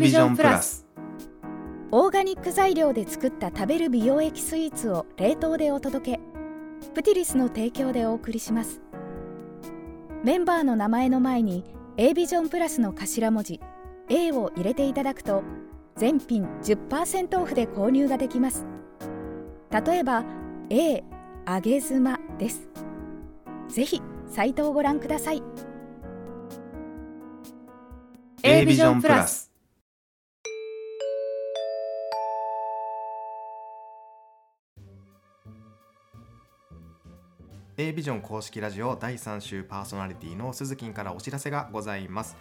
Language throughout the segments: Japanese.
ビジョンプラスオーガニック材料で作った食べる美容液スイーツを冷凍でお届け。プティリスの提供でお送りします。メンバーの名前の前に A ビジョンプラスの頭文字 A を入れていただくと全品10%オフで購入ができます。例えば A あげ妻です。ぜひサイトをご覧ください。A ビジョンプラス A ビジョン公式ラジオ第3週パーソナリティの鈴木からお知らせがございます、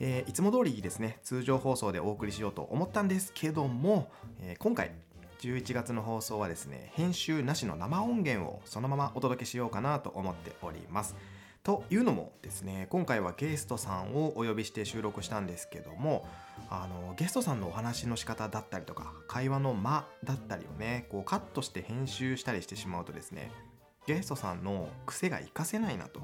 えーいつも通りですね通常放送でお送りしようと思ったんですけども、えー今回11月の放送はですね編集なしの生音源をそのままお届けしようかなと思っております。というのもですね今回はゲストさんをお呼びして収録したんですけどもあのゲストさんのお話の仕方だったりとか会話の間だったりをねこうカットして編集したりしてしまうとですねゲストさんの癖が活かせないなと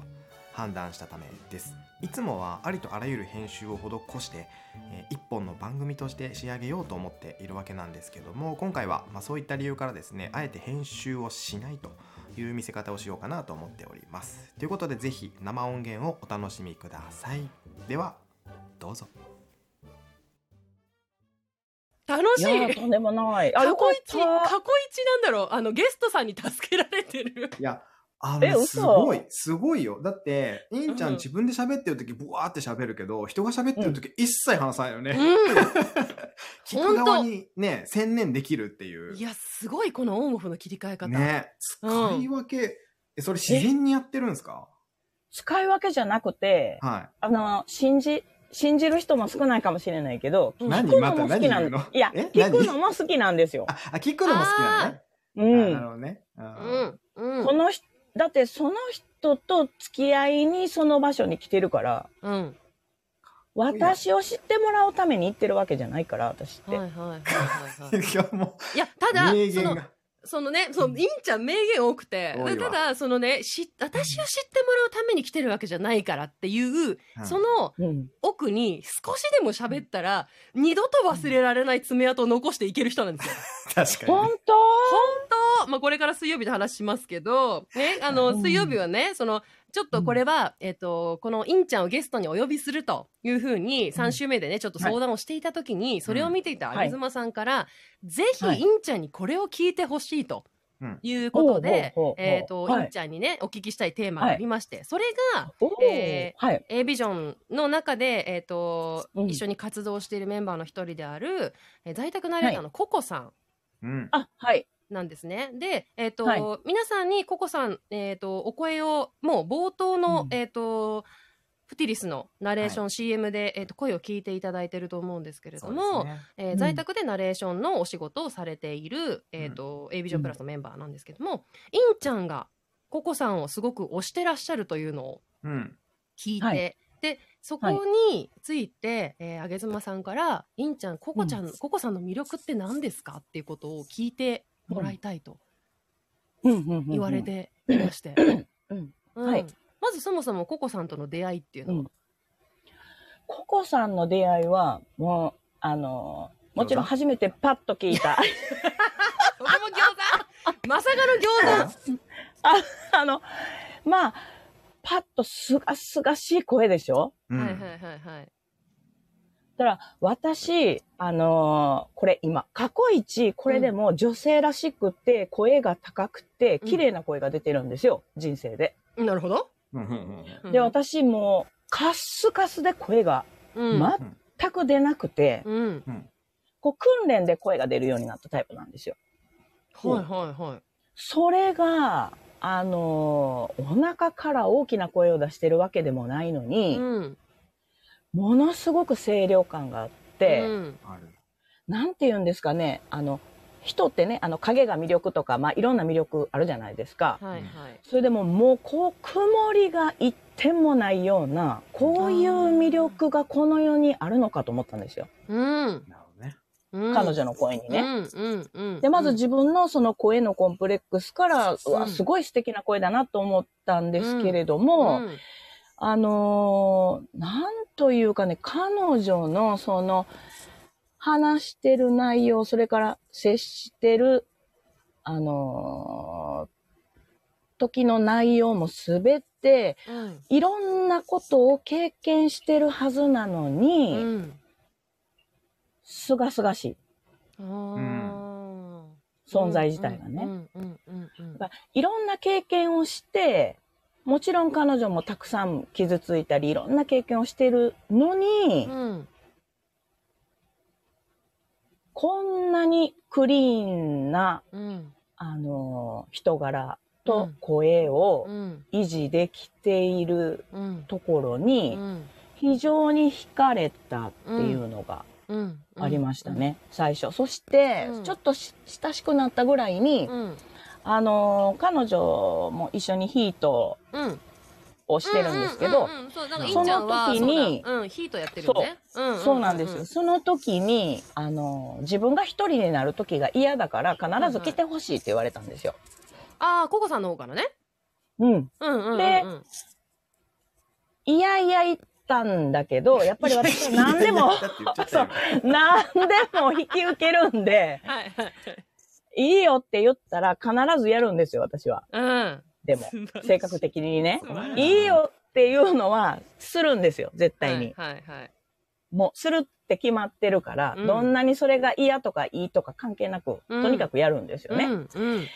判断したためです。いつもはありとあらゆる編集を施して、えー一本の番組として仕上げようと思っているわけなんですけども今回は、まあ、そういった理由からですねあえて編集をしないという見せ方をしようかなと思っております。ということでぜひ生音源をお楽しみください。ではどうぞ。楽しいいとんでもない。あ、過よかっ去一、過去た。一なんだろう。あの、ゲストさんに助けられてる。いやあえのす嘘ごいすごいよだってインちゃうんん自分で喋ってる時ブワーって喋るけど人が喋ってる時一切話さないよね、う 聞く側にね専念できるっていうん。いや、すごい、このオンオフの切り替え方。ね使い分け、えそれ自然にやってるんですか？使い分けじゃなくて、はあの、信じ、信じる人も少ないかもしれないけど、聞くのも好きなんいや、え？聞く何のも好きなんですよ。あ、あ聞くのも好きなのね。うあなるん。ほどね。あうーん。うん。この人、だってその人と付き合いにその場所に来てるから、うん。私を知ってもらうために行ってるわけじゃないから、私って。はいはいはいはいはい。いや、もいや、ただ、その。そのね、その、インちゃん名言多くて。ただ、そのね、し、私を知ってもらうために来てるわけじゃないからっていう、そのうん。奥に少しでも喋ったら、二度と忘れられない爪痕を残していける人なんですよ。確かに。ね。本当？本当！まあ、これから水曜日の話しますけど、ね、あの、うん。水曜日はね、その、ちょっとこれは、えっ、と、このインちゃんをゲストにお呼びするというふうに、3週目でね、ちょっと相談をしていたときに、それを見ていた有妻さんから、ぜはい。ひインちゃんにこれを聞いてほしいと。うんいうことでえっ、と、はい。インちゃんにね、お聞きしたいテーマがありまして、それが、おー。えはい。A ビジョンの中で、えっ、と、うん。一緒に活動しているメンバーの一人である、えー在宅ナレーターのココさん。うん。あ、はい。なんですね。で、えっ、と、はい。皆さんにココさん、えっ、と、お声を、もう冒頭の、うん。えっ、と、プティリスのナレーション、CM で、えっ、と、声を聞いていただいてると思うんですけれども、ね。えーうん。在宅でナレーションのお仕事をされている、えっ、と、A ビジョンプラスのメンバーなんですけども、インちゃんがココさんをすごく推してらっしゃるというのをうん。聞いて、はい。で、そこについて、えー、あげずまさんから、インちゃん、ココちゃん、ココさんの魅力って何ですか？っていうことを聞いてもらいたいとうん。うんうんうん。言われ。ていまして。うん。うん。はい。まずそもそもココさんとの出会いっていうのは、ココさんの出会いは、もう、あの、もちろん初めてパッと聞いた。それも餃子。まさかの餃子？あの、まあ、パッとすがすがしい声でしょ？うんはいはいはいはい。だから、私、あのーこれ今、過去一、これでも女性らしくて、声が高くて、綺麗な声が出てるんですよ、人生で。なるほど。うんうんうんうんで、私もう、カッスカスで声がうん。全く出なくて、うん。こう訓練で声が出るようになったタイプなんですよ。はいはいはい。それが、あのーお腹から大きな声を出してるわけでもないのに、うん。ものすごく清涼感があって、うん。なんて言うんですかね、あの、人ってね、あの、影が魅力とか、まあ、いろんな魅力あるじゃないですか。はいはい。それでももう、こう、曇りが一点もないような、こういう魅力がこの世にあるのかと思ったんですよ。うん。なるほどね。うん彼女の声にね。うんうんうん。で、まず自分のその声のコンプレックスから、うんすごい素敵な声だなと思ったんですけれども、うんあのーなんというかね、彼女のその、話してる内容、それから接してる、あのー時の内容もすべて、うん。いろんなことを経験してるはずなのに、うん。すがすがしい。存在自体がね。いろんな経験をして、もちろん彼女もたくさん傷ついたり、いろんな経験をしてるのに、うん。こんなにクリーンな、うん。あのー人柄とうん声をうん。維持できているうん。ところうに、ん。非常に惹かれたっていうのがうん。ありましたね、最初。そして、うんちょっとし親しくなったぐらいに、うん。あのー彼女も一緒にヒートうん。をしてるんですけど、その時にヒートやってるそうなんですよ。。その時に、あの、自分が一人になる時が嫌だから必ず来てほしいって言われたんですよ。ああ、ココさんの方からね。うん。うんうんうんうん。でいやいや言ったんだけど、やっぱり私は何でも、だって言っちゃったよ何でも引き受けるんで、はいはい。いいよって言ったら必ずやるんですよ、私は。うん。でも、性格的にねいいよっていうのはするんですよ、絶対に。はいはいはい。もう、するって決まってるから、うんどんなにそれが嫌とかいいとか関係なく、うんとにかくやるんですよね。うんうん。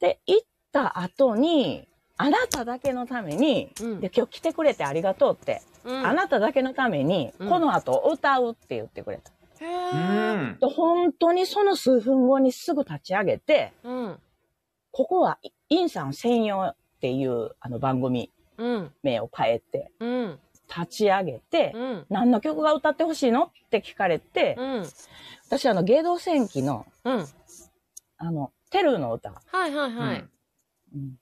で、行った後に、あなただけのために、うんで今日来てくれてありがとうって、うんあなただけのために、うんこの後歌うって言ってくれた。へ本当にその数分後にすぐ立ち上げて、うん。ここはインさん専用っていうあの番組うん。名を変えて、うん。立ち上げて、うん。何の曲が歌ってほしいのって聞かれて、うん。私あの芸道戦記の、うん。あの、テルの歌、はいはいはい。うん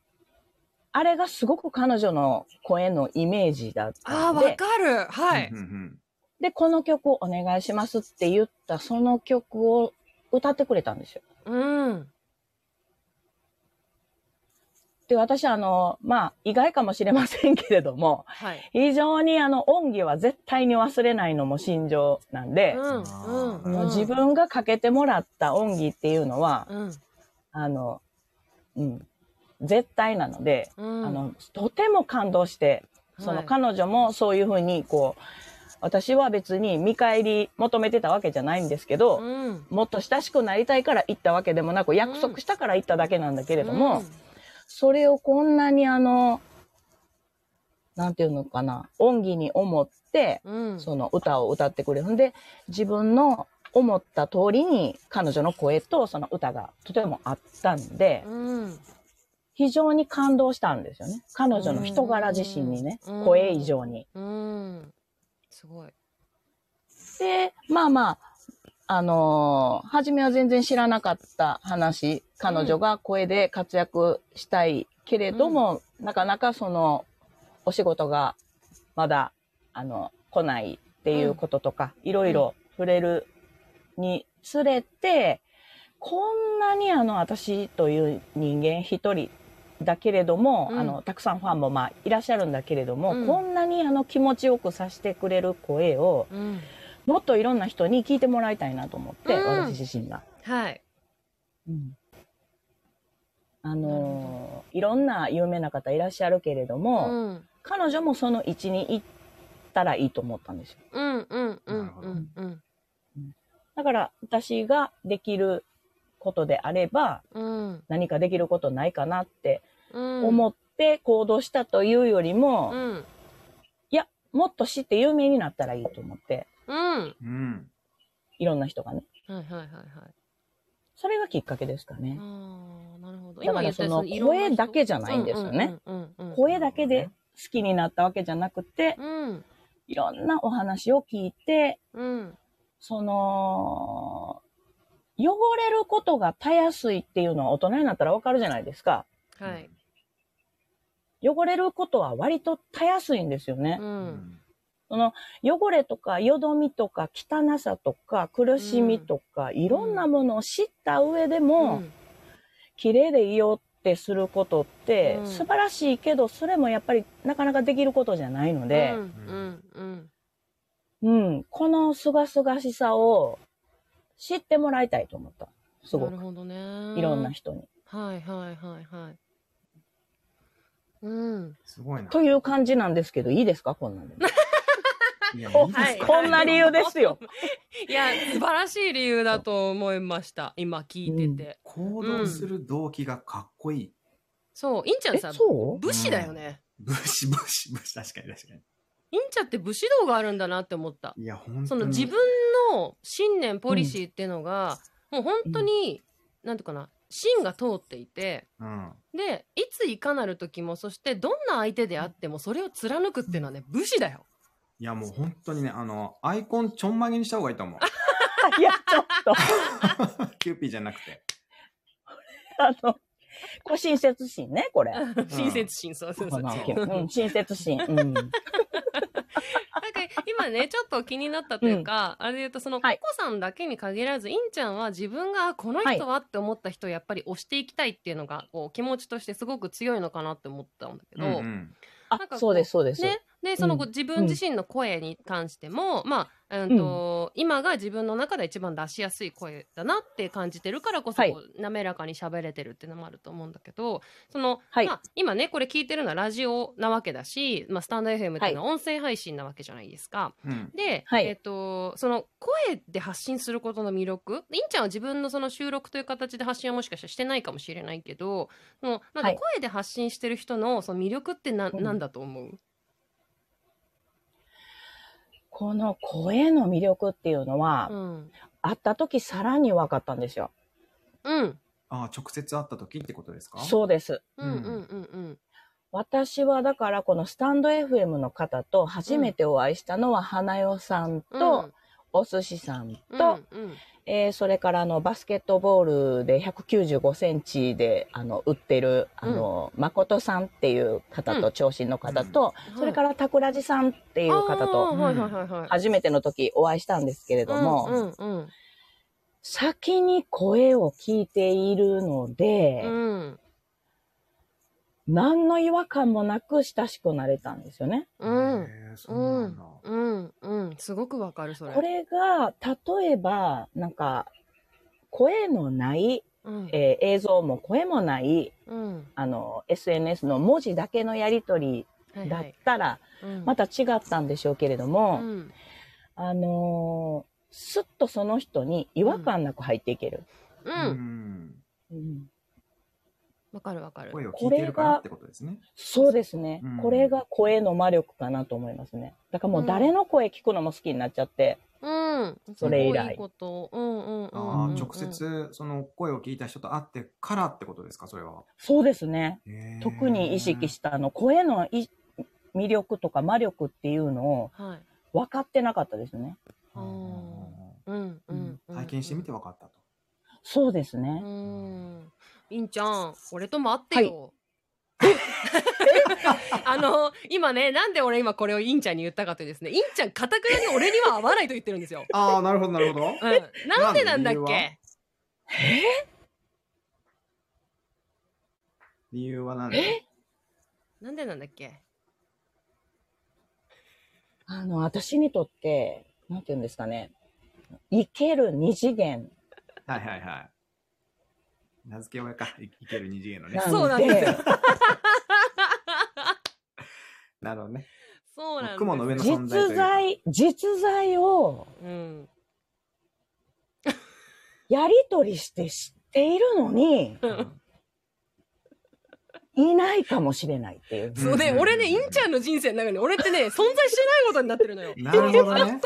あれがすごく彼女の声のイメージだっああ、わたんで、かる。はいうん。うんで、この曲をお願いしますって言ったその曲を歌ってくれたんですよ。うん。で、私あの、まあ、意外かもしれませんけれども、はい。非常にあの、恩義は絶対に忘れないのも心情なんで、うん。う自分がかけてもらった恩義っていうのは、うん。あの、うん、絶対なので、うん。あの、とても感動して、そのはい彼女もそういうふうに、こう、私は別に見返り求めてたわけじゃないんですけど、うん。もっと親しくなりたいから行ったわけでもなく、約束したから行っただけなんだけれども、それをこんなにあの、なんていうのかな、恩義に思って、うん。うん。その歌を歌ってくれるんで、自分の思った通りに彼女の声とその歌がとてもあったんで、うん。非常に感動したんですよね。彼女の人柄自身にね、うん声以上に。うん。すごい。で、まあまあ、あのー初めは全然知らなかった話、彼女が声で活躍したいけれども、なかなかその、お仕事がまだ、あの、来ないっていうこととか、いろいろ触れるにつれて、こんなにあの、私という人間一人だけれども、うんあの、たくさんファンもまあいらっしゃるんだけれども、うんこんなにあの気持ちよくさせてくれる声を、うん。もっといろんな人に聞いてもらいたいなと思って、うん私自身が。はい。あのーいろんな有名な方いらっしゃるけれども、うん。彼女もその位置に行ったらいいと思ったんですよ。うん。うん。うん。なるほどうん。うん。だから私ができることであれば、うん。何かできることないかなってうん。思って行動したというよりも、いうん。や、もっと知って有名になったらいいと思って、うん。うん。いろんな人がね。はいはいはいはい。それがきっかけですかね。ああ、なるほど。だからその声だけじゃないんですよね。声だけで好きになったわけじゃなくて、うん。いろんなお話を聞いて、うん。その、汚れることがたやすいっていうのは大人になったらわかるじゃないですか。はい。汚れることは割とたやすいんですよねう。。うんその汚れとかよどみとか汚さとか苦しみとか、いろんなものを知った上でも、うん綺麗でいようってすることって、うん素晴らしいけど、それもやっぱりなかなかできることじゃないので、うんうんうんうん、このすがすがしさを知ってもらいたいと思った。すごく。なるほどね。いろんな人に。はいはいはいはい。うん。すごいな。という感じなんですけど、いいですか？こんなんで。いや、いこんな理由ですよ。いや、素晴らしい理由だと思いました。今聞いてて。行動する動機がかっこいい。そう、インちゃんえ、さ、そう？武士だよね。武士、武士、武士、確かに確かインちゃんって武士道があるんだなって思った。に。いや、本当に。その自分の信念、ポリシーっていうのが、もう本当に、なんていうかな、芯が通っていて、うん。で、いついかなる時も、そしてどんな相手であっても、それを貫くっていうのはね、武士だよ。いや、もう本当にね、あの、アイコンちょんまげにした方がいいと思う。いや、ちょっと。キューピーじゃなくて。あの、これ親切心ね、これ。親切心、そうそうそう。かななんかうん、親切心。うん。今ね、ちょっと気になったというか、あれで言うと、その、コはいコさんだけに限らず、インちゃんは自分が、この人はって思った人をやっぱり推していきたいっていうのが、こう、気持ちとしてすごく強いのかなって思ったんだけど、うんうん。あなんかそうです、そうです。ね。で、その、うん。自分自身の声に関しても、まあ、うんと、今が自分の中で一番出しやすい声だなって感じてるからこそ、はい。滑らかに喋れてるっていうのもあると思うんだけど、その、はい。まあ、今ね、これ聞いてるのはラジオなわけだし、まあ、スタンド FM っていうのは音声配信なわけじゃないですか。うん。で、はい。えっ、と、その声で発信することの魅力、インちゃんは自分のその収録という形で発信はもしかしたらしてないかもしれないけど、そのなんかはい。声で発信してる人のその魅力ってな、うん。なんだと思う？この声の魅力っていうのは、うん。会った時さらに分かったんですよ。うん。ああ、直接会った時ってことですか？う。そうです。うんうんうんうん。私はだからこのスタンド FM の方と初めてお会いしたのは花代さんと、お寿司さんうん、と、うんえーそれからあのバスケットボールで195センチであの売ってるあの、誠さんっていう方と、うん長身の方と、うんそれから桜地さんっていう方と。初めての時お会いしたんですけれども、うんうん先に声を聞いているので、うん。何の違和感もなく親しくなれたんですよね。うん。へえそうなんだ。うん。うん。すごくわかる、それ。これが、例えば、なんか、声のない、うん。えー映像も声もない、うん。あの、SNS の文字だけのやりとりだっはいはい。たら、うんまた違ったんでしょうけれども、うん。あのーすっとその人に違和感なく入っていける。う。うんん。うんわかるわかる。声を聞いてるからってことですね。そうですね、うんこれが声の魔力かなと思いますね。だからもう誰の声聞くのも好きになっちゃって、うん。それ以来すごいいいこと。うんうんうんああ、うん。直接その声を聞いた人と会ってからってことですか、それは。そうですね。特に意識したあの声のい魅力とか魔力っていうのをはい。分かってなかったですね。あーうんうんうん。体験してみて分かったと。そうですね。うん。いんちゃん、俺とも会ってよ。あの、今ね、なんで俺今これをインちゃんに言ったかというとですね、インちゃん、かたくなに俺には会わないと言ってるんですよ。ああ、なるほど、なるほど。うん。なんでなんだっけ？理由は何？でなんでなんだっけ？あの、私にとって、なんて言うんですかね。生ける二次元はいはいはい。名付け親か、いいける二次元のねな。そうなんですよ なるほどね。そうなんです雲の上の存在というか実在、実在をうん。やりとりして知っているのに、うんいないかもしれないっていう。そうで、うん俺ね、インちゃんの人生の中に俺ってね、存在してないことになってるのよ。なるほどね。さ三次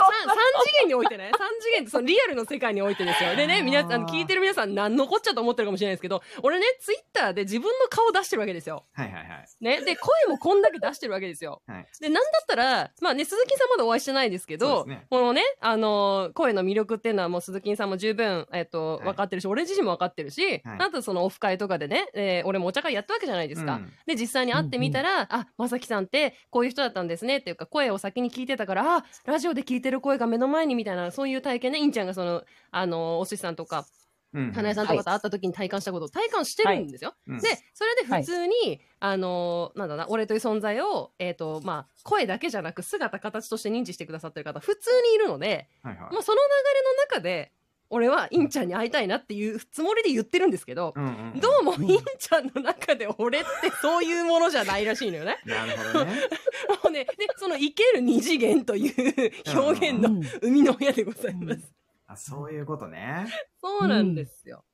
元においてね、三次元ってそのリアルの世界においてですよ。でね、皆さん、あの聞いてる皆さん何のこっちゃと思ってるかもしれないですけど、俺ね、ツイッターで自分の顔出してるわけですよ。はいはいはい。ね。で、声もこんだけ出してるわけですよ。はいで、なんだったら、まあね、鈴木さんまだお会いしてないですけど、ねこのね、あのー声の魅力っていうのはもう鈴木さんも十分、えっ、と、はい分かってるし、俺自身も分かってるし、はいあとそのオフ会とかでね、えー俺もお茶会やったわけじゃないですか。うん。で、実際に会ってみたら、あ、まさきさんってこういう人だったんですねっていうか、声を先に聞いてたから、あ、ラジオで聞いてる声が目の前にみたいな、そういう体験ね、インちゃんがその、あのーお寿司さんとか、うん花江さんとかと会った時に体感したことを体感してるんですよ。うん。で、それで普通に、あのーなんだな、俺という存在を、えっ、と、まあ、声だけじゃなく姿、形として認知してくださってる方、普通にいるので、はいはい。もうその流れの中で、俺はインちゃんに会いたいなっていうつもりで言ってるんですけど、うんうんうんどうもインちゃんの中で俺ってそういうものじゃないらしいのよね。なるほどね。もうね、で、その生ける二次元という表現の生みの親でございます。あそういうことね。そうなんですよ。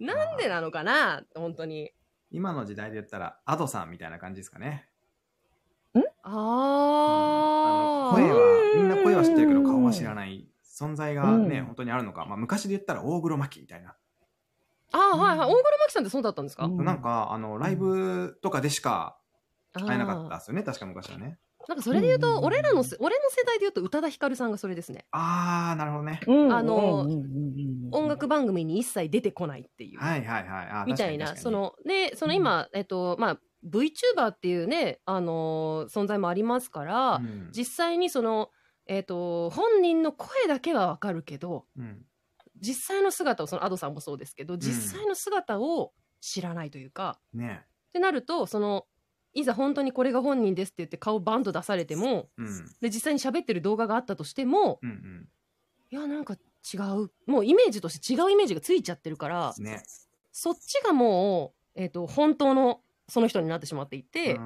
なんでなのかな本当に。今の時代で言ったら、アドさんみたいな感じですかね。あー。あの声は、みんな声は知ってるけど顔は知らい。ない存在がね、うん本当にあるのか。まあ昔で言ったら大黒摩季みたいな。あー、はいはい。大黒摩季さんってそうだったんですか、うんなんか、あの、ライブとかでしかあー会えなかったですよね。確か昔はね。なんかそれで言うと、うん俺らのせ、俺の世代で言うと宇多田ヒカルさんがそれですね。あー、なるほどね。うんあのうんうんうんうん音楽番組に一切出てこないっていう。はいはいはい。あーみたいな、その、で、その今、えっと、まあ、VTuber っていうね、あのー存在もありますから、うん実際にその、えっと、本人の声だけはわかるけど、うん実際の姿を、その Ado さんもそうですけど、実際の姿を知らないというか、ねってなると、その、いざ本当にこれが本人ですって言って顔バンと出されても、うんで、実際に喋ってる動画があったとしても、うんいや、なんか違う。もうイメージとして違うイメージがついちゃってるから、うん。ね。そっちがもう、えっ、と、本当のその人になってしまっていて、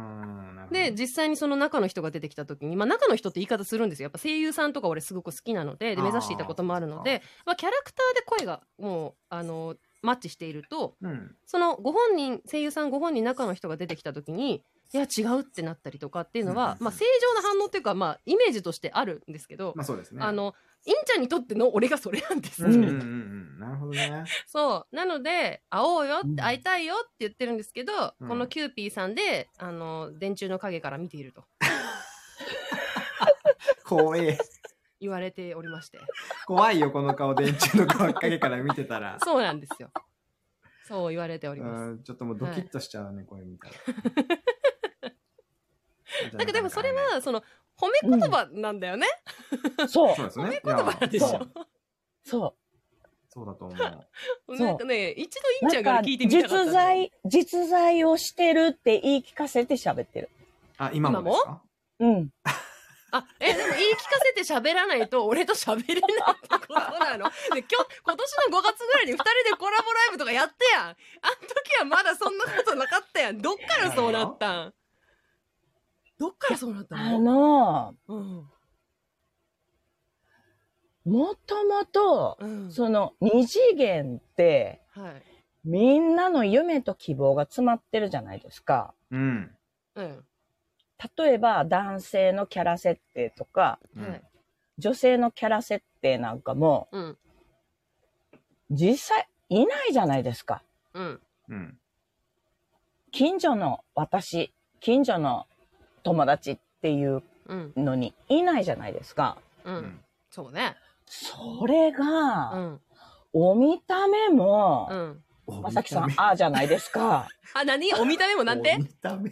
で、実際にその中の人が出てきた時に、まあ中の人って言い方するんですよ。やっぱ声優さんとか俺すごく好きなので、で、目指していたこともあるので、まあキャラクターで声がもう、あの、マッチしていると、うん。そのご本人、声優さんご本人中の人が出てきた時に、いや違うってなったりとかっていうのは、まあ正常な反応っていうか、まあイメージとしてあるんですけど、まあそうですね。あ、の、インちゃんにとっての俺がそれなんですね。うんうんうんうん。なるほどね。そう。なので、会おうよっうんて、会いたいよって言ってるんですけど、うんこのキューピーさんで、あの、電柱の影から見ていると 怖い。言われておりまして。怖いよ、この顔、電柱の顔影から見てたら。そうなんですよ。そう言われておりうます。ん、ちょっともうドキッとしちゃうね、これ見たら。なんかでもそれは、その、褒め言葉なんだよね。そうそうですね。言葉なんでしょいや。そそうだと思う。そうなんかね、一度う。インちゃんから聞いてみたかった実の在、実在をしてるって言い聞かせて喋ってる。あ、今もですか？うん。あ、え、でも言い聞かせて喋らないと、俺と喋れないってことなの？で、今日、今年の5月ぐらいに二人でコラボライブとかやってやん。あん時はまだそんなことなかったやん。どっからそうなったん？どっからそうなったあのの、うん。もともと、うん。その二次元って、はい。みんなの夢と希望が詰まってるじゃないですか。うん。うん。例えば男性のキャラ設定とか、うんはい。女性のキャラ設定なんかも、うん。実際いないじゃないですか。うん。うん。近所の私、近所の友達っていううん。のにいないじゃないですか。う。うんん。そうね。それうが、ん。お見た目もう、ん。おまさきさん見、ああじゃないですか。あ、何？お見た目もなんて？お見た目。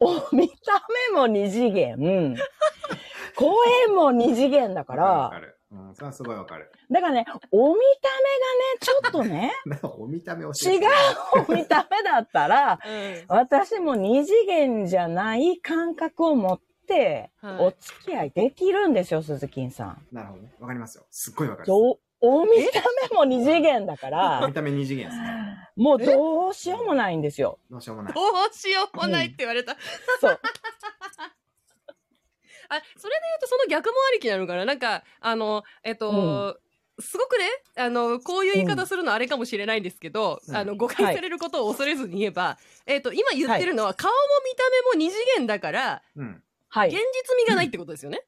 お見た目も二次元。声も二次元だか、らる。うん、それはすごいわかる。だからね、お見た目がね、ちょっとね、なんかお見た目を違うお見た目だったら、うん。私も二次元じゃない感覚を持って、はいお付き合いできるんですよ、鈴木さん。なるほどね。わかりますよ。すっごいわかる。お見た目も二次元だか おら見、た目二次元ですね。もうどうしようもないんですよ。どうしようもない。どうしようもないって言われた。そう。あ、それで言うとその逆もありきなのかな？なんか、あの、えっと、すごくね、あの、こういう言い方するのはあれかもしれないんですけど、うんあの、誤解されることを恐れずに言えば、えっと、今言ってるのは、顔も見た目も二次元だから、うん。はい現。実味がないってことですよね？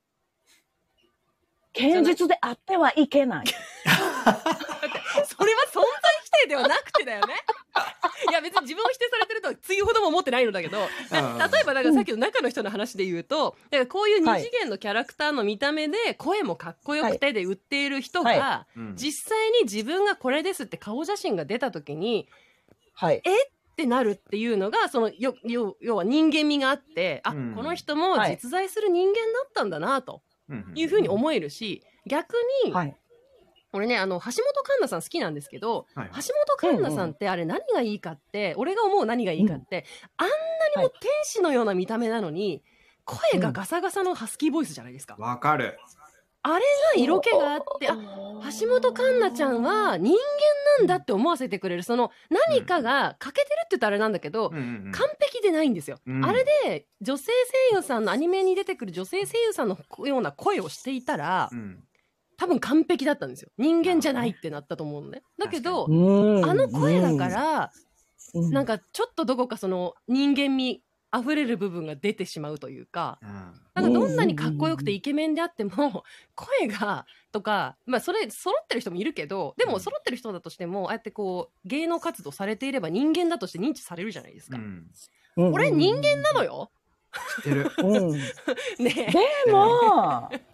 現実であってはいけない。それは存在否定ではなくてだよね。いや別に自分を否定されてるとはつゆほども思ってないのだけど、うん例えばなんかさっきの中の人の話で言うと、だからこういう二次元のキャラクターの見た目で声もかっこよくてで売っている人が、実際に自分がこれですって顔写真が出た時にはい。ってなるっていうのがそのよよ要は人間味があってあ、うん。この人もはい。実在する人間だったんだなとうん。いうふうに思えるし逆に、はい。俺ねあの橋本環奈さん好きなんですけど、はい橋本環奈さんってあれ何がいいかって、俺が思う何がいいかって、あんなにも天使のような見た目なのに声がガサガサのハスキーボイスじゃないですか。わかる。あれが色気があってあ橋本環奈ちゃんは人間なんだって思わせてくれる。その何かが欠けてるって言ったらあれなんだけど、うんうんうん。完璧でないんですよ、うん。あれで女性声優さんのアニメに出てくる女性声優さんのような声をしていたらうん多分完璧だったんですよ。人間じゃないってなったと思うのね。だけどうんあの声だか、ら、うん。なんかちょっとどこかその人間味溢れる部分が出てしまうというかうん。なんかどんなにかっこよくてイケメンであっても声がとかまあそれ揃ってる人もいるけどでも揃ってる人だとしてもああやってこう芸能活動されていれば人間だとして認知されるじゃないですか。俺人間なのよ。知ってる。うん。ねでも、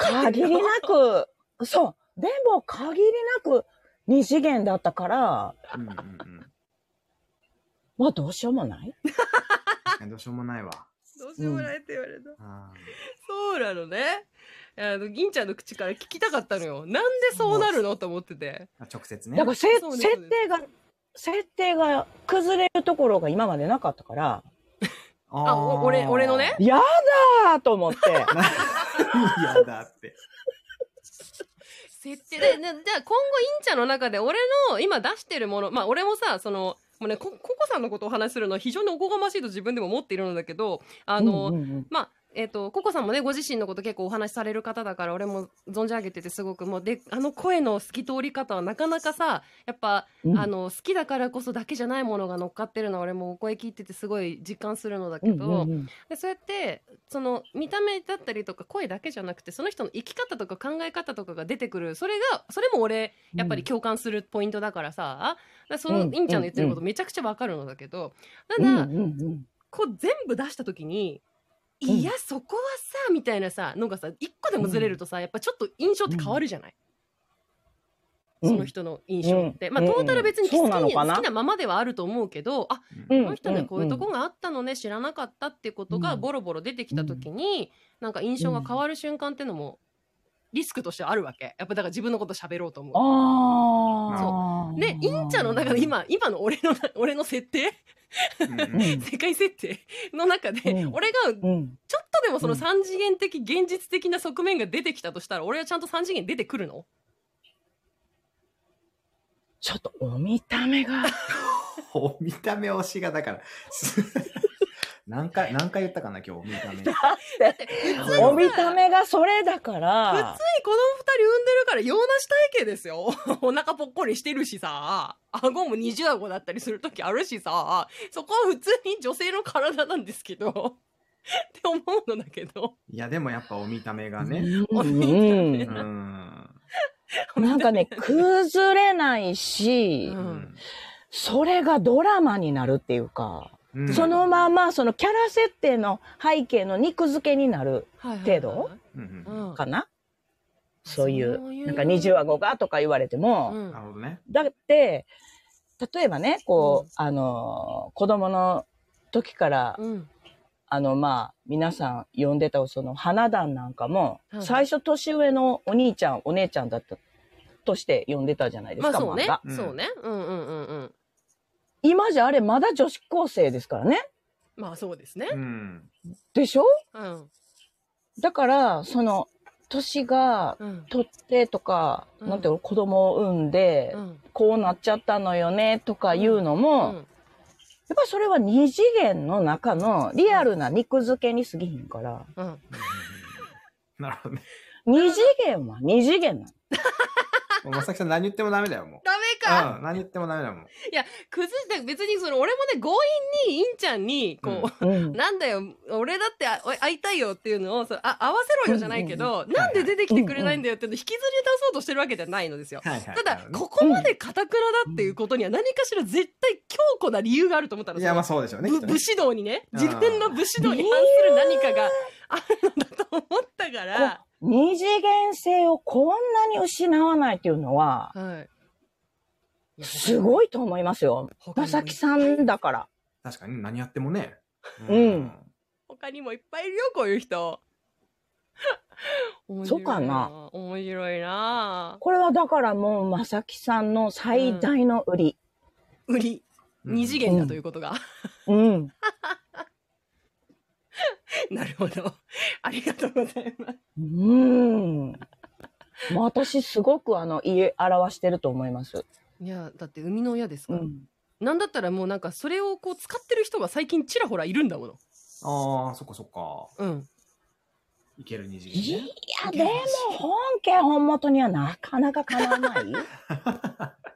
限りなく、そう、でも限りなく二次元だったから、うんうんうんまあどうしようもない。どうしようもないわどうしようもないって言われた。あそうなのね。あの銀ちゃんの口から聞きたかったのよ。なんでそうなるのと思ってて。ー直接ねだから設定が、設定が崩れるところが今までなかったから、あお俺俺のね？やだーと思って。嫌だって。設定。で、でじゃあ今後インちゃんの中で俺の今出してるもの、まあ俺もさ、その、もうね、こココさんのことをお話しするのは非常におこがましいと自分でも思っているのだけど、あの、うんうんうん。まあ、えっ、と、ココさんもね、ご自身のこと結構お話しされる方だから、俺も存じ上げててすごく、もう、で、あの声の透き通り方はなかなかさ、やっぱ、うん。あの、好きだからこそだけじゃないものが乗っかってるのは俺もお声聞いててすごい実感するのだけど、うんうんうん。でそうやってその見た目だったりとか声だけじゃなくてその人の生き方とか考え方とかが出てくる。それがそれも俺やっぱり共感するポイントだからさ、だからそのうん。インちゃんの言ってることめちゃくちゃわかるのだけど、ただ、うんうんうん。こう全部出した時に「うんいやそこはさ」みたいなさのがさ一個でもずれるとさやっぱちょっと印象って変わるじゃない、うん。その人の印象って、うん。まあトータル別に好き好きなままではあると思うけどあうん。この人にはこういうとこがあったのね、知らなかったってことがうん。ボロボロ出てきた時に、なんか印象が変わる瞬間っていうのもリスクとしてあるわけ。やっぱだから自分のこと喋ろうと思う。ああ。でインちゃんの中で今今の俺の俺の設定？世界設定の中で、うん。俺がうん。ちょっとでもそのうん。三次元的現実的な側面が出てきたとしたら俺はちゃんと三次元出てくるの？ちょっとお見た目が。お見た目推しがだから何回何回言ったかな今日見た目。お見た目がそれだか普通にら。子供二人産んでるから洋梨体型ですよ。お腹ぽっこりしてるしさ。顎も二重顎だったりする時あるしさ。そこは普通に女性の体なんですけど。って思うのだけど。いやでもやっぱお見た目がね。うんううん。ん。なんかね、崩れないし、うん。それがドラマになるっていうか、うん。そのままそのキャラ設定の背景の肉付けになる程度かな、そういう、なんか二重顎がとか言われても、うん。なるほどね。だって、例えばね、こう、うん。あの、子供の時から、うん。あの、まあ、皆さん呼んでたその花壇なんかも、はい。最初年上のお兄ちゃん、お姉ちゃんだったとして呼んでたじゃないですか、まあそうね。そうね。うんうんうんうん今じゃあれまだ女子高生ですからね。まあそうですね。うんでしょ？うん。だから、その、年がうん。取ってとか、うん。なんていうの、子供を産んで、うん。こうなっちゃったのよね、とかいうのも、うん。やっぱりそれは二次元の中のリアルな肉付けに過ぎひんから、うん。なるほどね。二次元は二次元なの。もうまさきさん何言ってもダメだよもう。ダメかうん何言ってもダメだもん。いや崩して別にその俺もね強引にインちゃんにこう、うん。なんだよ俺だってあおい会いたいよっていうのをそうあ合わせろよじゃないけど、んなんで出てきてくれないんだよっていうのを引きずり出そうとしてるわけじゃないのですよ。はいはい。ただここまで堅苦だっていうことには何かしら絶対強固な理由があると思ったの。いやまあそうでしょうねね。ぶ武士道にね。自分の武士道に反する何かがあるのだと思ったから、二次元性をこんなに失わないっていうのは、はい、すごいと思いますよ。他にもまさきさんだから。確かに何やってもねうん他にもいっぱいいるよこういう人 面白いそうかな面白いなこれはだからもうまさきさんの最大の売り。売りうん二次元だということが、うん。なるほど。ありがとうございます。うーん。まあ私すごくあの、家表してると思います。いや、だって生みの親ですから。うん。なんだったらもうなんかそれをこう使ってる人が最近ちらほらいるんだもの。ああそっかそっかうん。いける二次い元ねや、でも本家本元にはなかなかかなわない。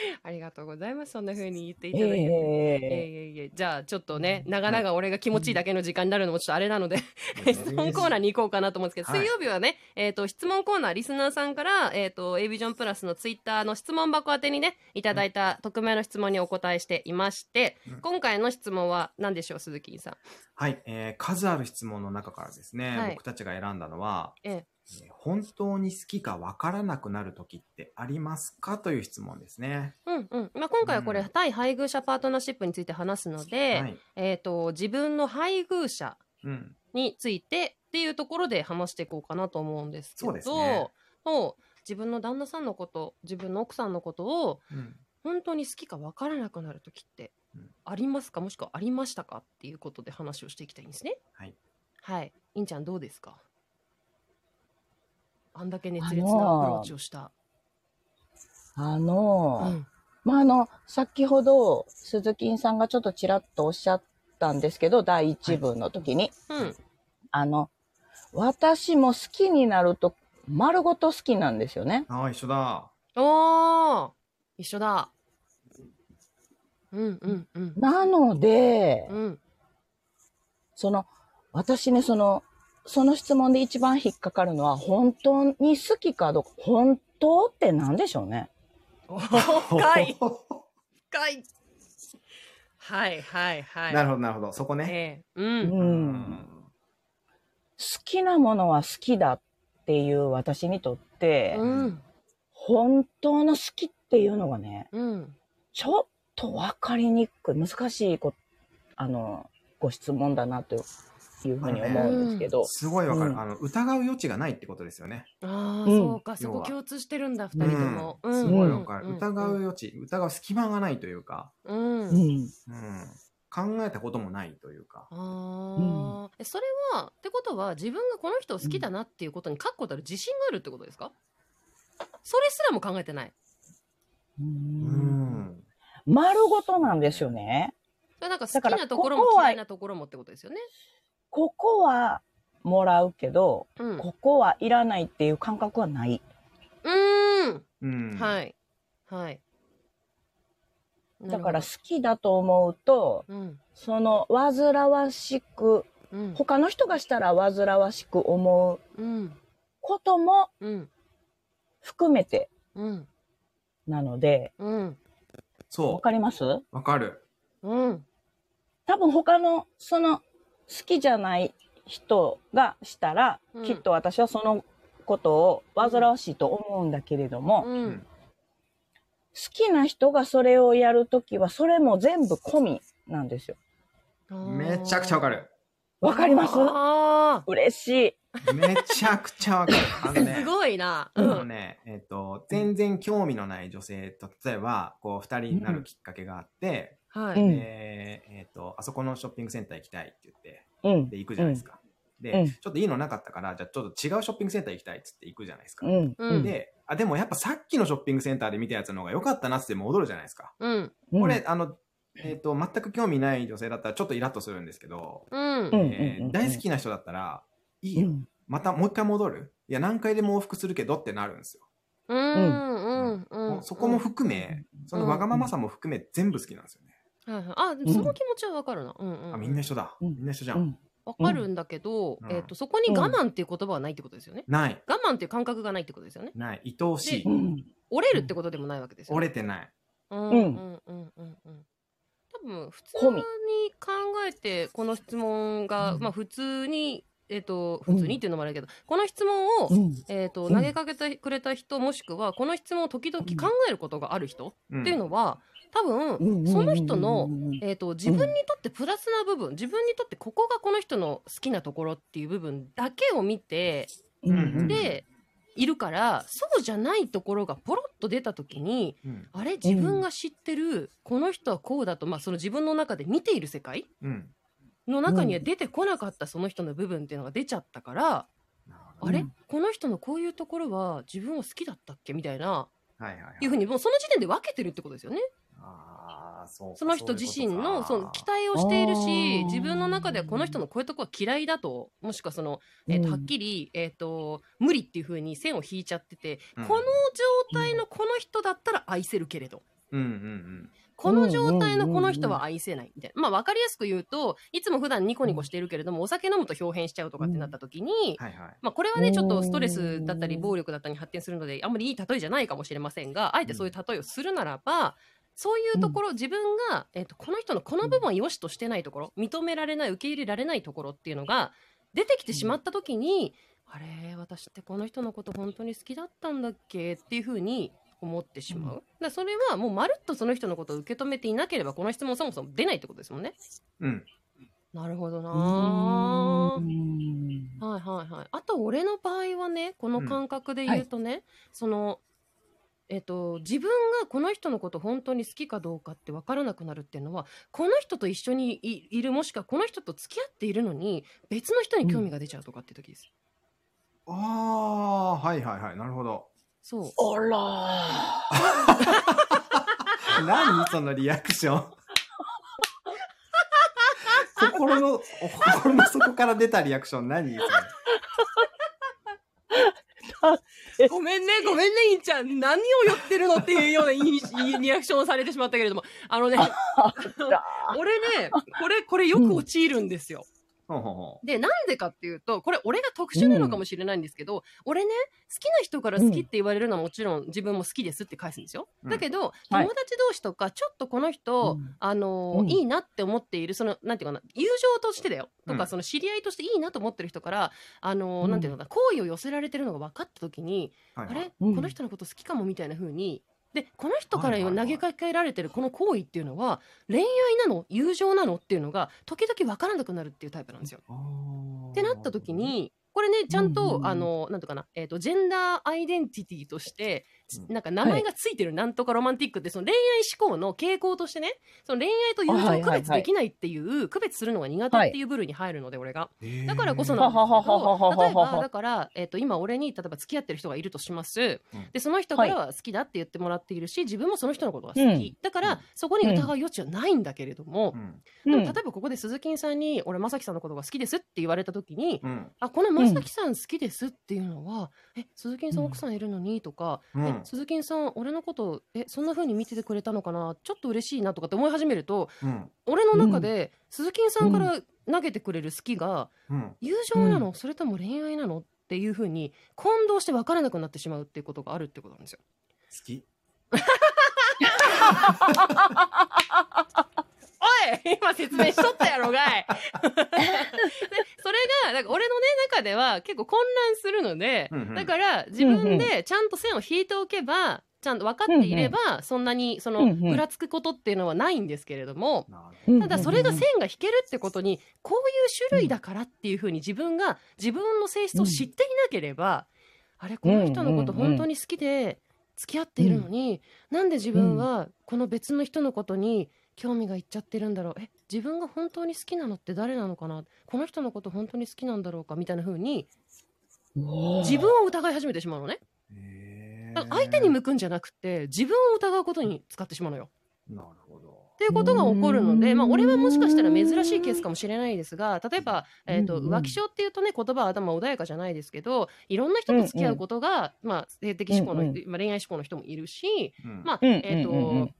ありがとうございます。そんな風に言っていただいて。いえ。いえええいえじゃあちょっとね長々俺が気持ちいいだけの時間になるのもちょっとあれなので、質問コーナーに行こうかなと思うんですけど、はい。水曜日はね、えっ、と、質問コーナー、リスナーさんから、えっ、と、A ビジョンプラスのツイッターの質問箱宛てにね、いただいた匿名の質問にお答えしていまして、うん。今回の質問は何でしょう、鈴木さん？はい、えー数ある質問の中からですね、はい。僕たちが選んだのは、え本当に好きかわからなくなる時ってありますか？という質問ですね。うんうん。まあ、今回はこれ、うん対配偶者パートナーシップについて話すので、はい。えっ、と、自分の配偶者うん。についてっていうところで話していこうかなと思うんですけど、そうね自分の旦那さんのこと、自分の奥さんのことをうん。本当に好きか分からなくなる時ってうんありますか？もしくはありましたか？っていうことで話をしていきたいんですね。はい。はい。いんちゃんどうですか？あんだけ熱烈なアプローチをした。あうの、ん。まあ、あの、先ほど、鈴木さんがちょっとちらっとおっしゃったんですけど、第一部の時に、うん。あの、私も好きになると、丸ごと好きなんですよね。ああ、一緒だ。おー一緒だ。うんうんうん。なので、うん。その、私ね、その、その質問で一番引っかかるのは、本当に好きかどうか、本当って何でしょうね。お深い 深いはいはいはい。なるほど、なるほど。そこね。ええう。うんん。好きなものは好きだっていう私にとって、うん。本当の好きっていうのがね、うん。ちょっとわかりにくい、難しいこ、あの、ご質問だなというふうに思うんですけど、すごいわかる、うんあの。疑う余地がないってことですよね。ああ、うんそうか、そこ共通してるんだ、二人とも。うんすごいわかる。うん疑う余地、疑う隙間がないというか、うん。ううん。ん。うん。考えたこともないというか。ああ、えそれは、ってことは、自分がこの人を好きだなっていうことに確固たる自信があるってことですか？それすらも考えてない。ううんん。丸ごとなんですよね。なんか好きだからなところも嫌いなところもってことですよね。ここはもらうけど、うん。ここはいらないっていう感覚はない。うーん。うん。はい。はい。だから好きだと思うと、ほどうん。その煩わしく、うん。他の人がしたら煩わしく思ううん。こともうん。含めてうん。なので、うん。わそかります？う。わかる。うん。多分他の、その、好きじゃない人がしたら、うんきっと私はそのことを煩わしいと思うんだけれども、好うん。きな人がそれをやるときは、それも全部込みなんですよ。めちゃくちゃわかる。わかります？あ嬉しい。めちゃくちゃわかる。あのーねす。ごいな。あのね、えっ、と、全然興味のない女性と、例えば、こう、二人になるきっかけがあって、はい。うんでえっ、と、あそこのショッピングセンター行きたいって言って、うんで、。行くじゃないですか。で、うんちょっといいのなかったから、じゃあちょっと違うショッピングセンター行きたいっつって行くじゃないですか。うん。うんで、あ、でもやっぱさっきのショッピングセンターで見たやつの方が良かったなっつって戻るじゃないですか。うん。うんこれ、あの、えっ、と、全く興味ない女性だったらちょっとイラッとするんですけど、うん。うんえー大好きな人だったら、いいよ。うんまたもう一回戻る？いや、何回でも往復するけどってなるんですよ。うん。うん。うん。そこも含め、そのわがままさも含め全部好きなんですよね。はいはいあ、その気持ちはわかるな。うんうん。あ、みんな一緒だ。うんみんな一緒じゃ。うんん。わかるんだけど、うんえっと、そこに我慢っていう言葉はないってことですよね。ない。我慢っていう感覚がないってことですよね。ない。愛おしい。うん。折れるってことでもないわけですよね。折れてない。うんううんんうんうんうん。多分普通込みに考えてこの質問が、うんまあ普通にえっ、と普通にっていうのもあるけど、この質問を、うん。えっ、とうん投げかけてくれた人もしくはこの質問を時々考えることがある人うんっていうのは多分その人のえー、と自分にとってプラスな部分、自分にとってここがこの人の好きなところっていう部分だけを見てうん、うんでいるからそうじゃないところがポロッと出た時にうん。あれ自分が知ってるこの人はこうだと、まあ、その自分の中で見ている世界うん。の中には出てこなかったその人の部分っていうのが出ちゃったから、なるほどあれ？うんこの人のこういうところは自分を好きだったっけ？みたいな、はいはいはい。いうふうにもうその時点で分けてるってことですよね。その人自身のその期待をしているし自分の中ではこの人のこういうとこは嫌いだともしくはその、えーとうん。はっきり、えー、と無理っていうふうに線を引いちゃってて、うん。この状態のこの人だったら愛せるけれど。うんうんうん。この状態のこの人は愛せないみたいな。まあ分かりやすく言うといつも普段ニコニコしているけれどもお酒飲むと表変しちゃうとかってなった時に、はいはい。まあ、これはねちょっとストレスだったり暴力だったりに発展するのであんまりいい例えじゃないかもしれませんがあえてそういう例えをするならばそういうところ、自分が、えっとこの人のこの部分は良しとしてないところ認められない受け入れられないところっていうのが出てきてしまった時に、あれ私ってこの人のこと本当に好きだったんだっけっていうふうに思ってしまう。だそれはもうまるっとその人のことを受け止めていなければこの質問そもそも出ないってことですもんね。うん。なるほどなうーんはいはいはい。あと俺の場合はねこの感覚で言うとね、そのえっと自分がこの人のこと本当に好きかどうかって分からなくなるっていうのはこの人と一緒にいいるもしくはこの人と付き合っているのに別の人に興味が出ちゃうとかって時です。ああ、はいはいはい。なるほど。そう。あら何？そのリアクション。心の、心の底から出たリアクション何？ごめんねごめんねいんちゃん。何を言ってるのっていうような リアクションをされてしまったけれども。あのね俺ねこれこれよく陥るんですよ。ほうほうほでなんでかっていうとこれ俺が特殊なのかもしれないんですけど、俺ね好きな人から好きって言われるのはもちろん自分も好きですって返すんですよ。うん。だけど、はい。友達同士とかちょっとこの人、うん。あのいいなって思っているそのなんていうかな友情としてだよとか、うん。その知り合いとしていいなと思ってる人からあのなんていうのかな好意を寄せられてるのが分かった時に、う。はいはい。あれ、うん。この人のこと好きかもみたいな風にでこの人から投げかけられてるこの行為っていうのは恋愛なの友情なのっていうのが時々分からなくなるっていうタイプなんですよ。ってなった時、にこれねちゃんと、うんうんうん。あのなんとかな、えー、とジェンダーアイデンティティとして、うんなんか名前がついてるなんとかロマンティックってその恋愛志向の傾向としてねその恋愛と友情を区別できないっていう、区別するのが苦手っていう部類に入るので、俺が。だからこそなんですはははははははけど例えばだから、えー、と今俺に例えば付き合ってる人がいるとします、うん。でその人からは好きだって言ってもらっているし自分もその人のことが好き、うん。だから、うん。そこに疑う余地はないんだけれども、うん。でもうん。例えばここで鈴木さんに俺正樹さんのことが好きですって言われた時に、うん。あこの正樹さん好きですっていうのは、え鈴木さん奥さんいるのにとか、鈴木さん俺のことえそんな風に見ててくれたのかな？ちょっと嬉しいなとかって思い始めるとうん。俺の中で、鈴木さんから投げてくれる好きがうん。友情なの、それとも恋愛なの？っていう風に混同して分からなくなってしまうっていうことがあるってことなんですよ。好き？おい今説明しとったやろがい でそれがなんか俺では結構混乱するので、うんうん。だから自分でちゃんと線を引いておけばちゃんと分かっていれば、そんなにそのうんうん。ぐらつくことっていうのはないんですけれども、なるただそれが線が引けるってことにこういう種類だからっていうふうに自分が自分の性質を知っていなければ、あれこの人のこと本当に好きで付き合っているのに、なんで自分はこの別の人のことに興味がいっちゃってるんだろう。え自分が本当に好きなのって誰なのかな？この人のこと本当に好きなんだろうか？みたいな風に自分を疑い始めてしまうのね。へー。だから相手に向くんじゃなくて自分を疑うことに使ってしまうのよ。なるほど。っていうことが起こるので、うん。まあ、俺はもしかしたら珍しいケースかもしれないですが例えば、えー、とうん。うん浮気症っていうとね言葉は頭穏やかじゃないですけどいろんな人と付き合うことが、まあ、性的思考の、うんうまあ、恋愛思考の人もいるし、うん。まあうんえーとうんうん。うん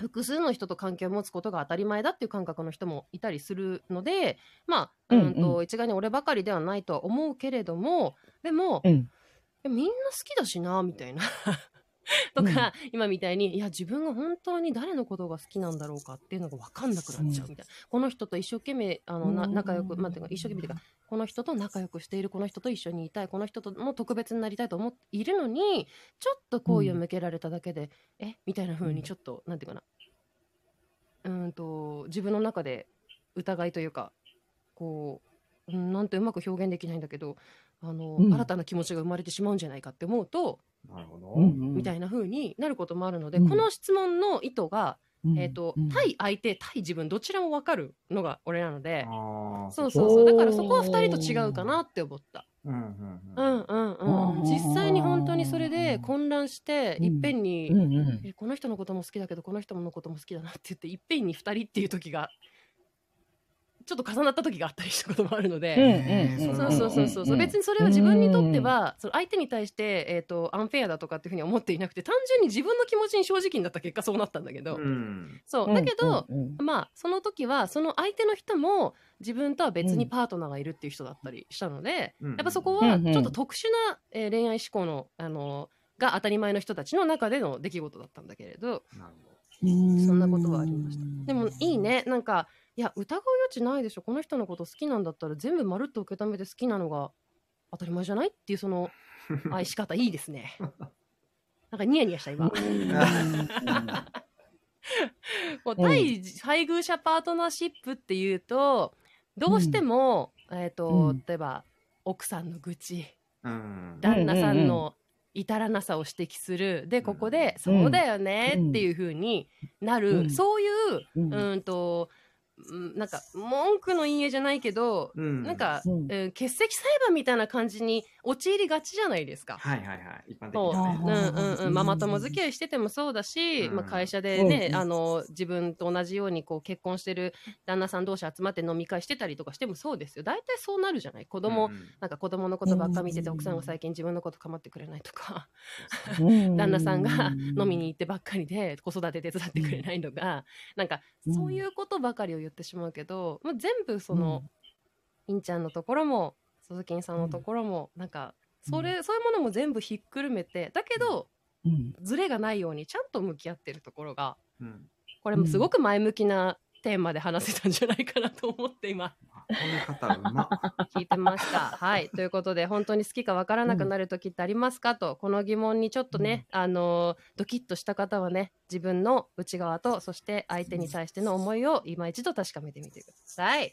複数の人と関係を持つことが当たり前だっていう感覚の人もいたりするのでまあ、うんうん。うんと一概に俺ばかりではないとは思うけれどもでも、うん。えみんな好きだしなみたいな とか、今みたいにいや自分が本当に誰のことが好きなんだろうかっていうのが分かんなくなっちゃうみたいな、この人と一生懸命あのなうん。仲良く、まあ、ていうか一生懸命っていうかこの人と仲良くしているこの人と一緒にいたいこの人とも特別になりたいと思っているのにちょっと好意を向けられただけで、えみたいな風にちょっと、なんていうかなうーんと自分の中で疑いというかこう、うん、なんてうまく表現できないんだけどあの、うん新たな気持ちが生まれてしまうんじゃないかって思うとなるほど。うんうんみたいな風になることもあるので、うんこの質問の意図がえっ、と、対相手、対自分、どちらも分かるのが俺なので、そうそうそう。だからそこは二人と違うかなって思った。うんうんううんんうんうん。実際に本当にそれで混乱して、うん。いっぺんに、うんうんえこの人のことも好きだけどこの人のことも好きだなって言っていっぺんに2人っていう時がちょっと重なった時があったりしたこともあるので、そうそうそうそうそう。別にそれは自分にとってはその相手に対して、えー、とアンフェアだとかっていうふうに思っていなくて単純に自分の気持ちに正直になった結果そうなったんだけど、うん。そう。だけど、うんうん。まあその時はその相手の人も自分とは別にパートナーがいるっていう人だったりしたので、うん。やっぱそこはちょっと特殊な、えー恋愛志向のあのが当たり前の人たちの中での出来事だったんだけれど。そんなことはありました。でもいいね。なんかいや疑う余地ないでしょ。この人のこと好きなんだったら全部まるっと受け止めて好きなのが当たり前じゃないっていうそのど 愛し方いいですね。なんかニヤニヤした今。こううん対配偶者パートナーシップっていうとどうしても、えっ、と、うん。例えば奥さんの愚痴。うん。旦那さんの至らなさを指摘する。でここで「うんそうだよね」っていう風になる、うん。そういううん。うんとうんなんか文句の陰影じゃないけど、うん。なんか、うん。うん欠席裁判みたいな感じに陥りがちじゃないですか。はいはいはい。一般的にはう。んねうん。うん、ママ友付き合いしててもそうだし、うん。まあ、会社でね、うん。あの自分と同じようにこう結婚してる旦那さん同士集まって飲み会してたりとかしてもそうですよ。大体そうなるじゃない？子供、うんなんか子供のことばっか見ててうん奥さんが最近自分のこと構ってくれないとか、うん。旦那さんが飲みに行ってばっかりで子育て手伝ってくれないのが、なんかうん。そういうことばかりを言ってしまうけど、まあ、全部その、インちゃんのところも鈴木さんのところも、なんかそれ、そういうものも全部ひっくるめてだけどうん。ズレがないようにちゃんと向き合ってるところがうん。これもすごく前向きなテーマで話せたんじゃないかなと思って今。あこういう方うま 聞いてました。はい。ということで、本当に好きかわからなくなる時ってありますか？と、この疑問にちょっとね、あのードキッとした方はね、自分の内側と、そして相手に対しての思いを今一度確かめてみてください。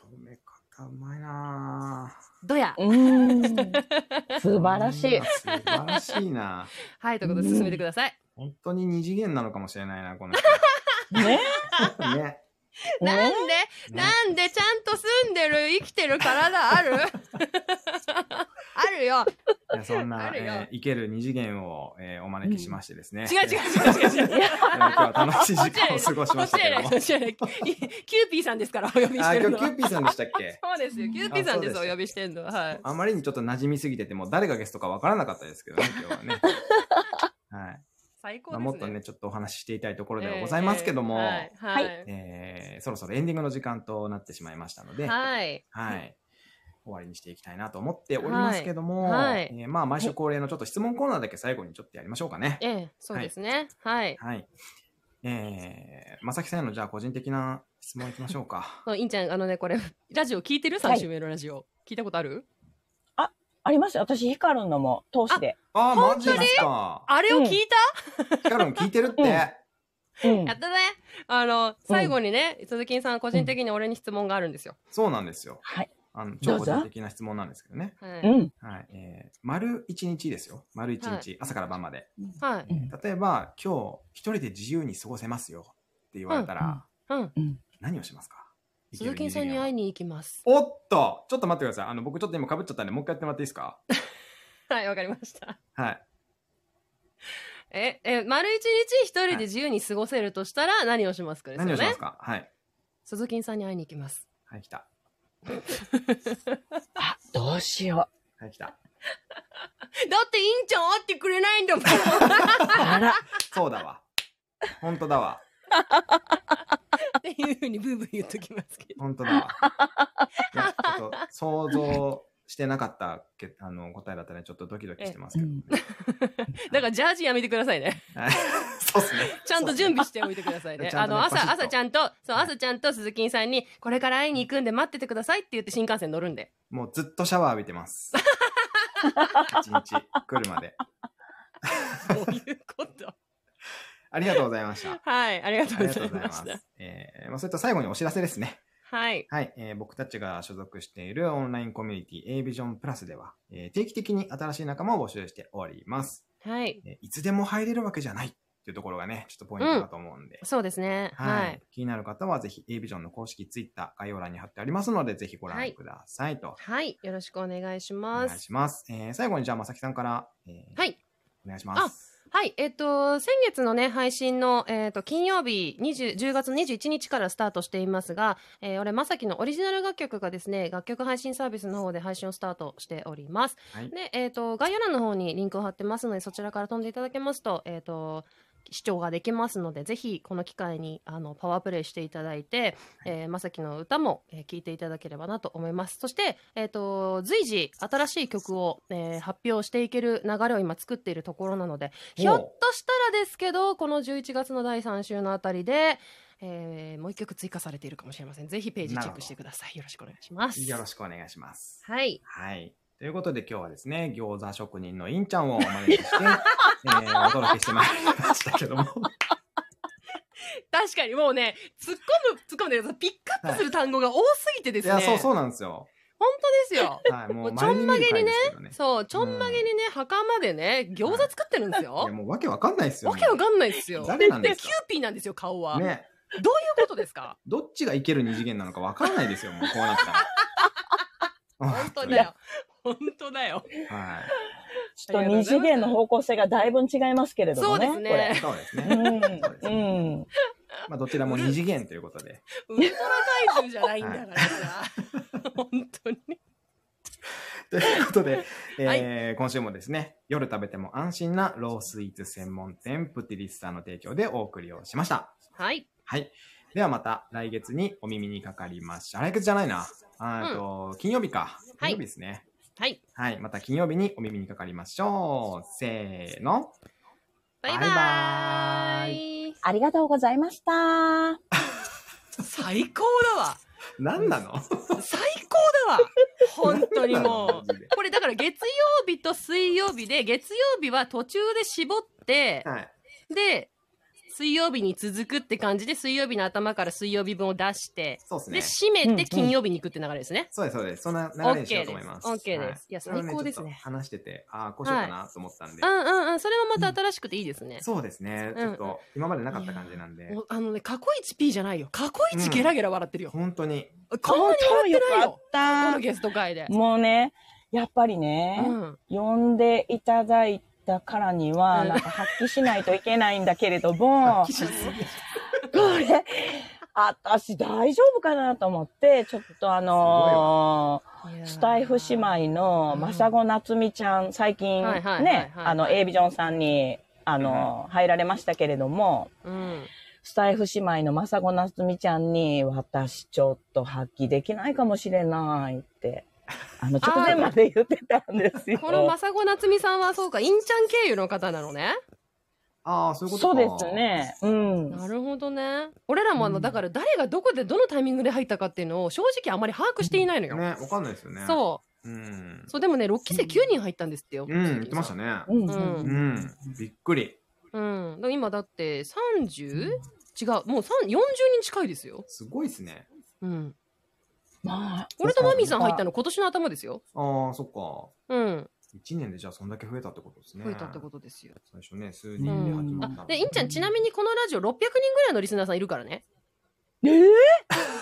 止め方うまいなどやうん 素晴らしいうん。素晴らしいなはい、ということで進めてください。本当に二次元なのかもしれないなこの人ね。ね なんで、ね。なんでちゃんと住んでる、生きてる体ある？あるよ。いやそんな、えー生ける二次元を、えーお招きしましてですね、違う違う違う違う違う。えー今日は楽しい時間を過ごしましたけども。キューピーさんですから、お呼びしあてるのは。今日キューピーさんでしたっけ？そうですよ、キューピーさんです、お呼びしてんの。は。はい。あまりにちょっと馴染みすぎててもう誰がゲストかわからなかったですけどね今日はね。はい。まあ、最高ですね。もっとねちょっとお話ししていたいところではございますけども、えーはい。はい。えーそろそろエンディングの時間となってしまいましたので、はい、はい。終わりにしていきたいなと思っておりますけども、はいはいえーまあ毎週恒例のちょっと質問コーナーだけ最後にちょっとやりましょうかね。ええ、そうですね。はい。はい。えー、まさきさんへのじゃあ個人的な質問いきましょうか。いんちゃん、あのね、これ、ラジオ聞いてる ?3 週目のラジオ。聞いたことある？あります私、ヒカルンのも通しで。ああ、マジですか。あれを聞いた、ヒカルン聞いてるって。うんやったね。あの、最後にね、鈴木さん、個人的に俺に質問があるんですよ。そうなんですよ。はい。あの超個人的な質問なんですけどね。はい。うん。はい。えー、丸一日ですよ。丸一日、朝から晩まで。はい。うん例えば、今日一人で自由に過ごせますよって言われたら、うん。うん。何をしますか？鈴木さんに会いに。に行きます。おっとちょっと待ってください。あの、僕ちょっと今被っちゃったんで、もう一回やってもらっていいですか？はい、わかりました。はい。え、え、丸一日一人で自由に過ごせるとしたら何をしますかですよね？何をしますか？はい。鈴木さんに会いに行きます。はい、来た。あ、どうしよはい、来た。だって、いんちゃん会ってくれないんだもん。う。あら。そうだわ。本当だわ。っていうふうにブーブー言っときますけど。本当だわ。いやちょっと想像してなかったけあの答えだったらちょっとドキドキしてますけど、ね。だからジャージやめてくださいね。はいそうですね。ちゃんと準備しておいてくださいね。ねあの、朝、朝ちゃんと、そう、朝ちゃんと鈴木さんに、これから会いに行くんで待っててくださいって言って新幹線乗るんで。もうずっとシャワー浴びてます。一日来るまで。どういうこと？ありがとうございました。はい、ありがとうございま。ました。えーまあ、それと最後にお知らせですね。はい。はい、えー僕たちが所属しているオンラインコミュニティ A ビジョンプラスでは、えー定期的に新しい仲間を募集しております。はい。えーいつでも入れるわけじゃないっていうところがね、ちょっとポイントだと思うんで。そうですね。ははいい。気になる方はぜひ A ビジョンの公式ツイッター概要欄に貼ってありますので、ぜひご覧くださいと。はい。よろしくお願いしおます。願いします。えー最後にじゃあ、まさきさんから、えーはい。お願いします。はい。えっと、先月のね、配信の、えっと、金曜日、20 10月21日からスタートしていますが、えー、俺、まさきのオリジナル楽曲がですね、楽曲配信サービスの方で配信をスタートしております。はい。で、えっ、と、概要欄の方にリンクを貼ってますので、そちらから飛んでいただけますと、えっ、と、視聴ができますので、ぜひこの機会にあのパワープレイしていただいて、えーまさきの歌も、えー聞いていただければなと思います。そして、えっ、と、随時新しい曲を、えー発表していける流れを今作っているところなので、ひょっとしたらですけど、この11月の第3週のあたりで、えーもう一曲追加されているかもしれません。ぜひページチェックしてください。よろしくお願いします。よろしくお願いします。はい。はい。ということで今日はですね、餃子職人のインちゃんをお招きして、えーお届けしてまいりましたけども。確かにもうね、突っ込む、突っ込んでピックアップする単語が多すぎてですね。いや、そうそうなんですよ。本当ですよ。はい。もうちょんまげにね。そう、ちょんまげにね、袴でね、餃子作ってるんですいよや、。もうわけわかんないですよ。わけわかんないですよ。誰なんですキューピーなんですよ、顔は。かね。どういうことですか？どっちがいける二次元なのかわかんないですよ、もうこうなったら。本当だよ。本当だよ。は ちょっと二次元の方向性がだいぶ違いますけれどもね。そうですねい。そうですこね。れ。そうですうん。うん。まあ、どちらも二次元ということで。ウルトラ怪獣じゃないんだからさ。本当に。ということで、えはいー今週もですね、夜食べても安心なロースイーツ専門店プティリスさんの提供でお送りをしました。はい。はい。ではまた来月にお耳にかかりましょう。来月じゃないな。あーと、金曜日か。金曜日ですね。はい。はい。また金曜日にお耳にかかりましょう。せーの。バイババイバーイ。ありがとうございました。最高だわ。何なの？最高だわ。本当にもう。これだから月曜日と水曜日で、月曜日は途中で絞って、はい。で、水曜日に続くって感じで、水曜日の頭から水曜日分を出して、で、そうですね。締めて金曜日に行くって流れですね。そうです、そうです。そんな流れにしようと思います。OK です OK ですはいやそれは最高ですねちょっと話してて、ああ、こうしようかなと思ったんで。うんうんうん。それもまた新しくていいですね。そうですね。うんちょっと、今までなかった感じなんで。もうあのね、過去一 P じゃないよ。過去一ゲラゲラ笑ってるよ。本当に。こんなに笑ってないよこたの。ゲスト会で。もうね、やっぱりね、うん。呼んでいただいたからには、うん。なんか発揮しないといけないんだけれども、これ、私大丈夫かなと思って、ちょっとあのースタイフ姉妹のまさごなつみちゃん、最近ね、あの、A ビジョンさんに、あのー入られましたけれども、うん。スタイフ姉妹のまさごなつみちゃんに、私ちょっと発揮できないかもしれないって、あの、直前まで言ってたんですよ。このまさごなつみさんはそうか、インちゃん経由の方なのね。ああ、そういうことか。そうです。ね。うん。なるほどね。俺らもあの、うんだから誰がどこでどのタイミングで入ったかっていうのを正直あまり把握していないのよ。ね、わかんないですよね。。そううんう。。そう、でもね、6期生9人入ったんですってよ。うん、言ってましたね。うん。うんうん。びっくり。うん。だ今だって 30? 違う、もう3 40人近いですよ。すごいですね。うん。まあ、俺とマミーさん入ったの今年の頭ですよ。ああ、そっか。うん。1年でじゃあそんだけ増えたってことですね。増えたってことですよ。最初ね、数人で始まったあ、で、インちゃんちなみにこのラジオ600人ぐらいのリスナーさんいるからね。ええ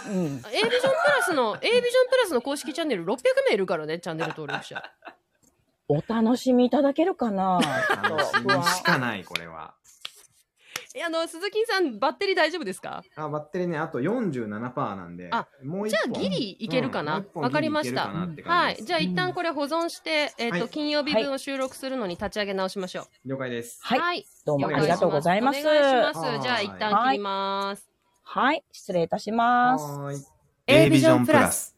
うん。A ビジョンプラスの、A ビジョンプラスの公式チャンネル600名いるからね、チャンネル登録者。お楽しみいただけるかな楽しみしかない、これは。え、あの、鈴木さん、バッテリー大丈夫ですか？あ、バッテリーね、あと47%なんで。あもうじゃあギリいけるかな？うんもう一本わかりましたはい。じゃあ一旦これ保存して、えっ、と、はい金曜日分を収録するのに立ち上げ直しましょう。了解です。はい。どうもありがとうございます。お願いします。はいじゃあ一旦切ります。はい。失礼いたします。はーい。A ビジョンプラス。